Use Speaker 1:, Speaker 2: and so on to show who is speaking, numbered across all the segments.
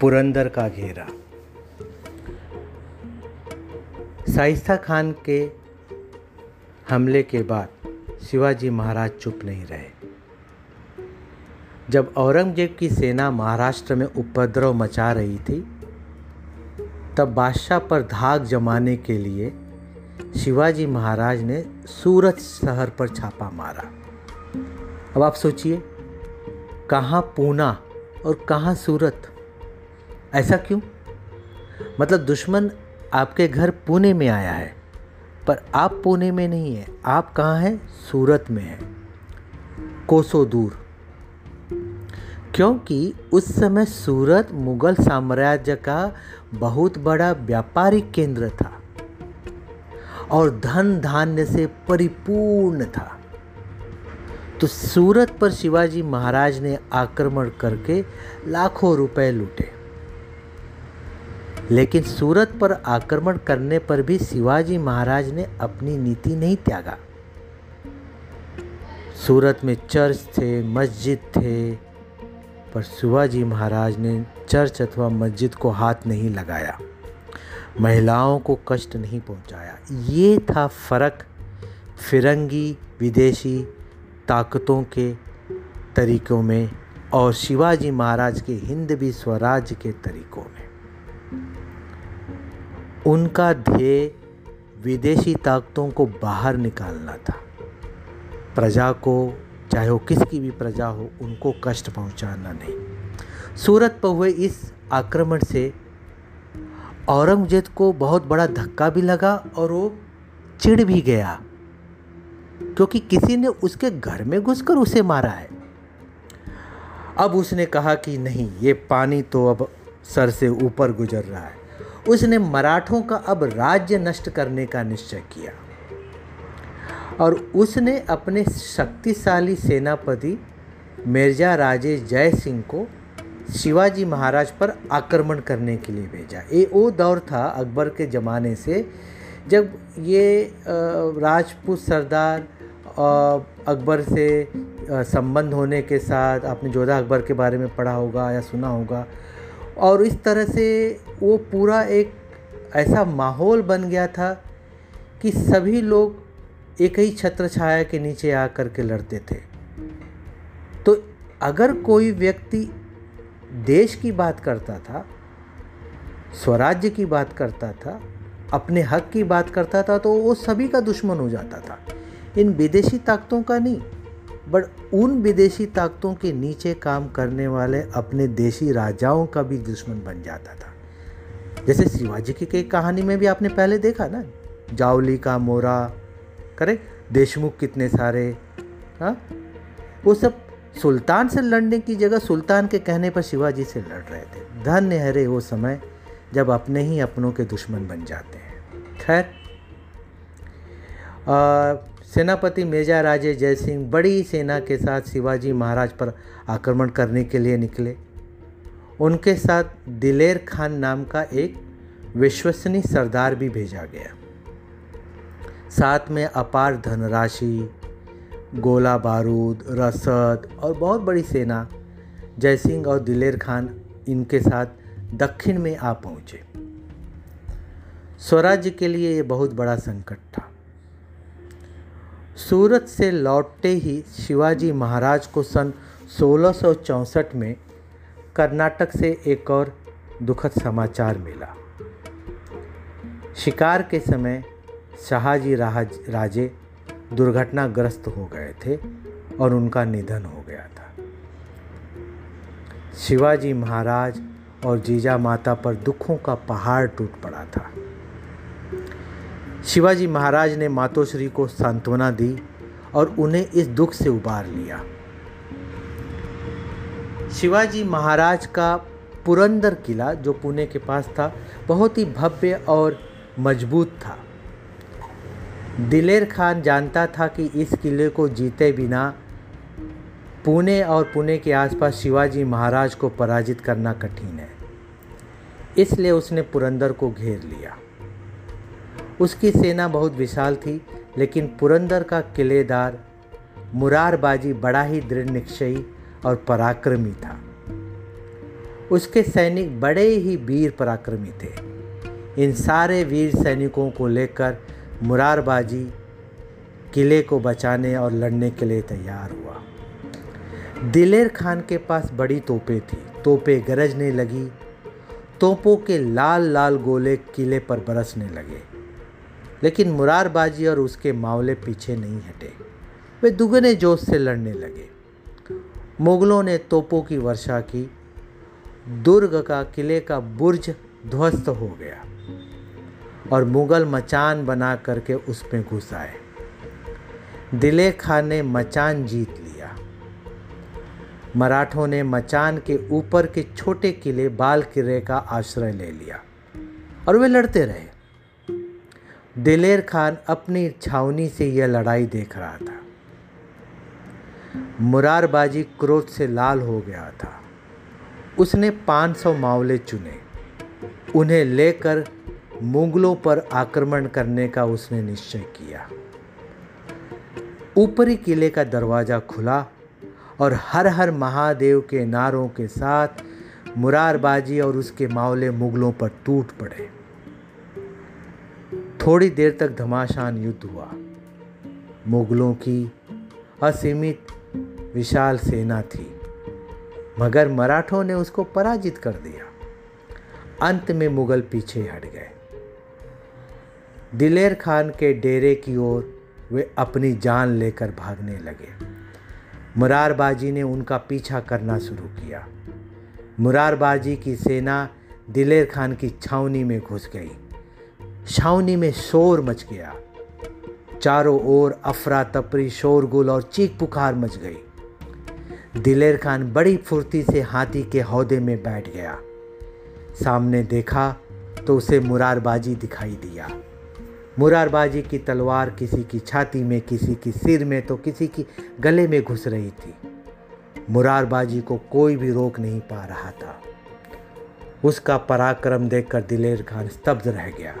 Speaker 1: पुरंदर का घेरा। शाइस्ता खान के हमले के बाद शिवाजी महाराज चुप नहीं रहे। जब औरंगज़ेब की सेना महाराष्ट्र में उपद्रव मचा रही थी, तब बादशाह पर धाक जमाने के लिए शिवाजी महाराज ने सूरत शहर पर छापा मारा। अब आप सोचिए, कहाँ पूना और कहाँ सूरत? ऐसा क्यों? मतलब दुश्मन आपके घर पुणे में आया है, पर आप पुणे में नहीं है। आप कहाँ हैं? सूरत में हैं। कोसों दूर। क्योंकि उस समय सूरत मुगल साम्राज्य का बहुत बड़ा व्यापारिक केंद्र था और धन धान्य से परिपूर्ण था। तो सूरत पर शिवाजी महाराज ने आक्रमण करके लाखों रुपए लूटे। लेकिन सूरत पर आक्रमण करने पर भी शिवाजी महाराज ने अपनी नीति नहीं त्यागा। सूरत में चर्च थे, मस्जिद थे, पर शिवाजी महाराज ने चर्च अथवा मस्जिद को हाथ नहीं लगाया। महिलाओं को कष्ट नहीं पहुँचाया। ये था फ़र्क फिरंगी विदेशी ताकतों के तरीक़ों में और शिवाजी महाराज के हिंद भी स्वराज के तरीक़ों में। उनका ध्येय विदेशी ताकतों को बाहर निकालना था। प्रजा को, चाहे वो किसकी भी प्रजा हो, उनको कष्ट पहुंचाना नहीं। सूरत पर हुए इस आक्रमण से औरंगज़ेब को बहुत बड़ा धक्का भी लगा और वो चिढ़ भी गया, क्योंकि किसी ने उसके घर में घुसकर उसे मारा है। अब उसने कहा कि नहीं, ये पानी तो अब सर से ऊपर गुजर रहा है। उसने मराठों का अब राज्य नष्ट करने का निश्चय किया। और उसने अपने शक्तिशाली सेनापति मिर्ज़ा राजे जय सिंह को शिवाजी महाराज पर आक्रमण करने के लिए भेजा। ये वो दौर था अकबर के ज़माने से, जब ये राजपूत सरदार अकबर से संबंध होने के साथ, आपने जोधा अकबर के बारे में पढ़ा होगा या सुना होगा और इस तरह से वो पूरा एक ऐसा माहौल बन गया था कि सभी लोग एक ही छत्र छाया के नीचे आकर के लड़ते थे। तो अगर कोई व्यक्ति देश की बात करता था, स्वराज्य की बात करता था, अपने हक की बात करता था तो वो सभी का दुश्मन हो जाता था। इन विदेशी ताकतों का नहीं बट उन विदेशी ताकतों के नीचे काम करने वाले अपने देशी राजाओं का भी दुश्मन बन जाता था। जैसे शिवाजी की कई कहानी में भी आपने पहले देखा ना? जावली का मोरा करे देशमुख कितने सारे हाँ? वो सब सुल्तान से लड़ने की जगह सुल्तान के कहने पर शिवाजी से लड़ रहे थे। धन्य हरे वो समय जब अपने ही अपनों के दुश्मन बन जाते हैं। खैर सेनापति मेजा राजे जयसिंह बड़ी सेना के साथ शिवाजी महाराज पर आक्रमण करने के लिए निकले। उनके साथ दिलेर खान नाम का एक विश्वसनीय सरदार भी भेजा गया। साथ में अपार धनराशि, गोला बारूद, रसद और बहुत बड़ी सेना जयसिंह और दिलेर खान इनके साथ दक्षिण में आ पहुँचे। स्वराज्य के लिए ये बहुत बड़ा संकट था। सूरत से लौटते ही शिवाजी महाराज को सन सोलह में कर्नाटक से एक और दुखद समाचार मिला। शिकार के समय शाहजी राज राजे दुर्घटनाग्रस्त हो गए थे और उनका निधन हो गया था। शिवाजी महाराज और जीजा माता पर दुखों का पहाड़ टूट पड़ा था। शिवाजी महाराज ने मातोश्री को सांत्वना दी और उन्हें इस दुख से उबार लिया। शिवाजी महाराज का पुरंदर किला, जो पुणे के पास था, बहुत ही भव्य और मज़बूत था। दिलेर खान जानता था कि इस किले को जीते बिना पुणे और पुणे के आसपास शिवाजी महाराज को पराजित करना कठिन है, इसलिए उसने पुरंदर को घेर लिया। उसकी सेना बहुत विशाल थी, लेकिन पुरंदर का किलेदार, मुरारबाजी बड़ा ही दृढ़ निश्चयी और पराक्रमी था। उसके सैनिक बड़े ही वीर पराक्रमी थे। इन सारे वीर सैनिकों को लेकर मुरारबाजी, किले को बचाने और लड़ने के लिए तैयार हुआ। दिलेर खान के पास बड़ी तोपें थी। तोपें गरजने लगी। तोपों के लाल लाल गोले किले पर बरसने लगे। लेकिन मुरारबाजी और उसके मावले पीछे नहीं हटे। वे दुगने जोश से लड़ने लगे। मुगलों ने तोपों की वर्षा की। दुर्ग का किले का बुर्ज ध्वस्त हो गया और मुगल मचान बना करके उसमें घुस आए। दिले खान ने मचान जीत लिया। मराठों ने मचान के ऊपर के छोटे किले बाल किले का आश्रय ले लिया और वे लड़ते रहे। दिलेर खान अपनी छावनी से यह लड़ाई देख रहा था। मुरारबाजी क्रोध से लाल हो गया था। उसने 500 मावले चुने। उन्हें लेकर मुगलों पर आक्रमण करने का उसने निश्चय किया। ऊपरी किले का दरवाज़ा खुला और हर हर महादेव के नारों के साथ मुरारबाजी और उसके मावले मुगलों पर टूट पड़े। थोड़ी देर तक घमासान युद्ध हुआ। मुगलों की असीमित विशाल सेना थी, मगर मराठों ने उसको पराजित कर दिया। अंत में मुगल पीछे हट गए। दिलेर खान के डेरे की ओर वे अपनी जान लेकर भागने लगे। मुरारबाजी ने उनका पीछा करना शुरू किया। मुरारबाजी की सेना दिलेर खान की छावनी में घुस गई। छावनी में शोर मच गया। चारों ओर अफरा तफरी, शोरगुल और चीख पुकार मच गई। दिलेर खान बड़ी फुर्ती से हाथी के हौदे में बैठ गया। सामने देखा तो उसे मुरारबाजी दिखाई दिया। मुरारबाजी की तलवार किसी की छाती में, किसी की सिर में तो किसी की गले में घुस रही थी। मुरारबाजी को कोई भी रोक नहीं पा रहा था। उसका पराक्रम देखकर दिलेर खान स्तब्ध रह गया।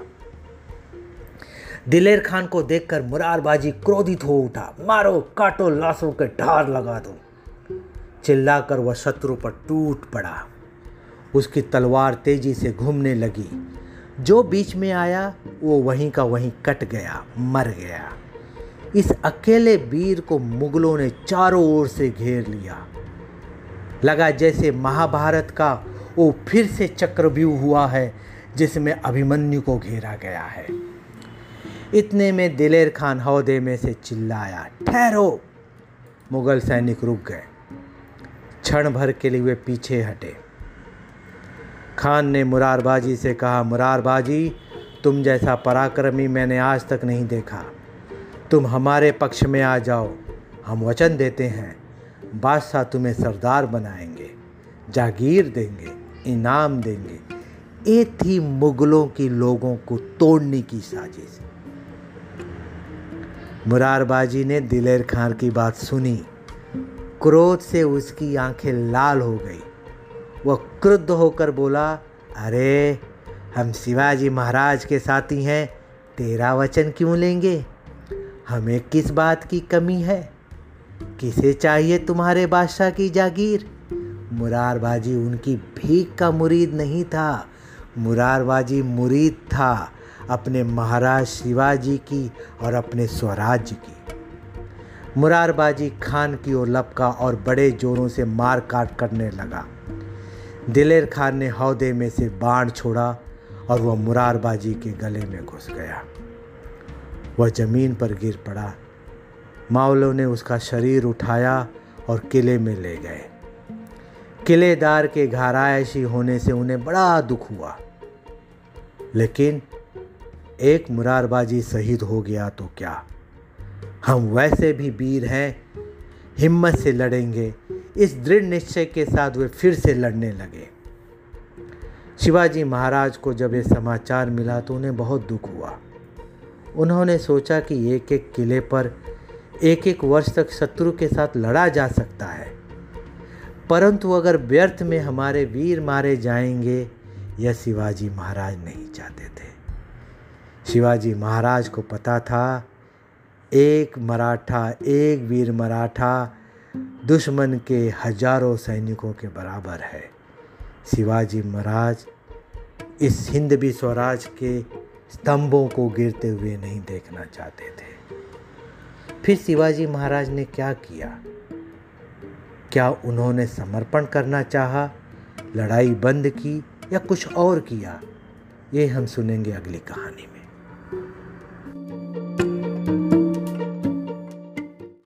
Speaker 1: दिलेर खान को देखकर मुरारबाजी क्रोधित हो उठा। मारो, काटो, लाशों के ढार लगा दो। चिल्लाकर वह शत्रु पर टूट पड़ा। उसकी तलवार तेज़ी से घूमने लगी। जो बीच में आया, वो वहीं का वहीं कट गया, मर गया। इस अकेले वीर को मुगलों ने चारों ओर से घेर लिया। लगा जैसे महाभारत का वो फिर से चक्रव्यूह हुआ है, जिसमें अभिमन्यु को घेरा गया है। इतने में दिलेर खान हौदे में से चिल्लाया, ठहरो! मुगल सैनिक रुक गए। क्षण भर के लिए वे पीछे हटे। खान ने मुरारबाजी से कहा, मुरारबाजी, तुम जैसा पराक्रमी मैंने आज तक नहीं देखा। तुम हमारे पक्ष में आ जाओ, हम वचन देते हैं। बादशाह तुम्हें सरदार बनाएँगे, जागीर देंगे, इनाम देंगे। ये थी मुगलों की लोगों को तोड़ने की साजिश। मुरारबाजी ने दिलेर खान की बात सुनी। क्रोध से उसकी आँखें लाल हो गई। वह क्रुद्ध होकर बोला, अरे, हम शिवाजी महाराज के साथी हैं, तेरा वचन क्यों लेंगे? हमें किस बात की कमी है? किसे चाहिए तुम्हारे बादशाह की जागीर? मुरारबाजी उनकी भीख का मुरीद नहीं था। मुरारबाजी मुरीद था। अपने महाराज शिवाजी की और अपने स्वराज्य की। मुरारबाजी खान की ओर लपका और बड़े जोरों से मार काट करने लगा। दिलेर खान ने हौदे में से बाण छोड़ा और वह मुरारबाजी के गले में घुस गया। वह ज़मीन पर गिर पड़ा। मावलों ने उसका शरीर उठाया और किले में ले गए। किलेदार के घरायशी होने से उन्हें बड़ा दुख हुआ। लेकिन एक मुरारबाजी शहीद हो गया तो क्या? हम वैसे भी वीर हैं, हिम्मत से लड़ेंगे, इस दृढ़ निश्चय के साथ वे फिर से लड़ने लगे। शिवाजी महाराज को जब ये समाचार मिला तो उन्हें बहुत दुख हुआ। उन्होंने सोचा कि एक एक किले पर एक एक वर्ष तक शत्रु के साथ लड़ा जा सकता है। परंतु अगर व्यर्थ में हमारे वीर मारे जाएँगे, यह शिवाजी महाराज नहीं चाहते थे। शिवाजी महाराज को पता था, एक मराठा, एक वीर मराठा दुश्मन के हज़ारों सैनिकों के बराबर है। शिवाजी महाराज इस हिंद भी स्वराज के स्तंभों को गिरते हुए नहीं देखना चाहते थे। फिर शिवाजी महाराज ने क्या किया? क्या उन्होंने समर्पण करना चाहा, लड़ाई बंद की या कुछ और किया? ये हम सुनेंगे अगली कहानी में।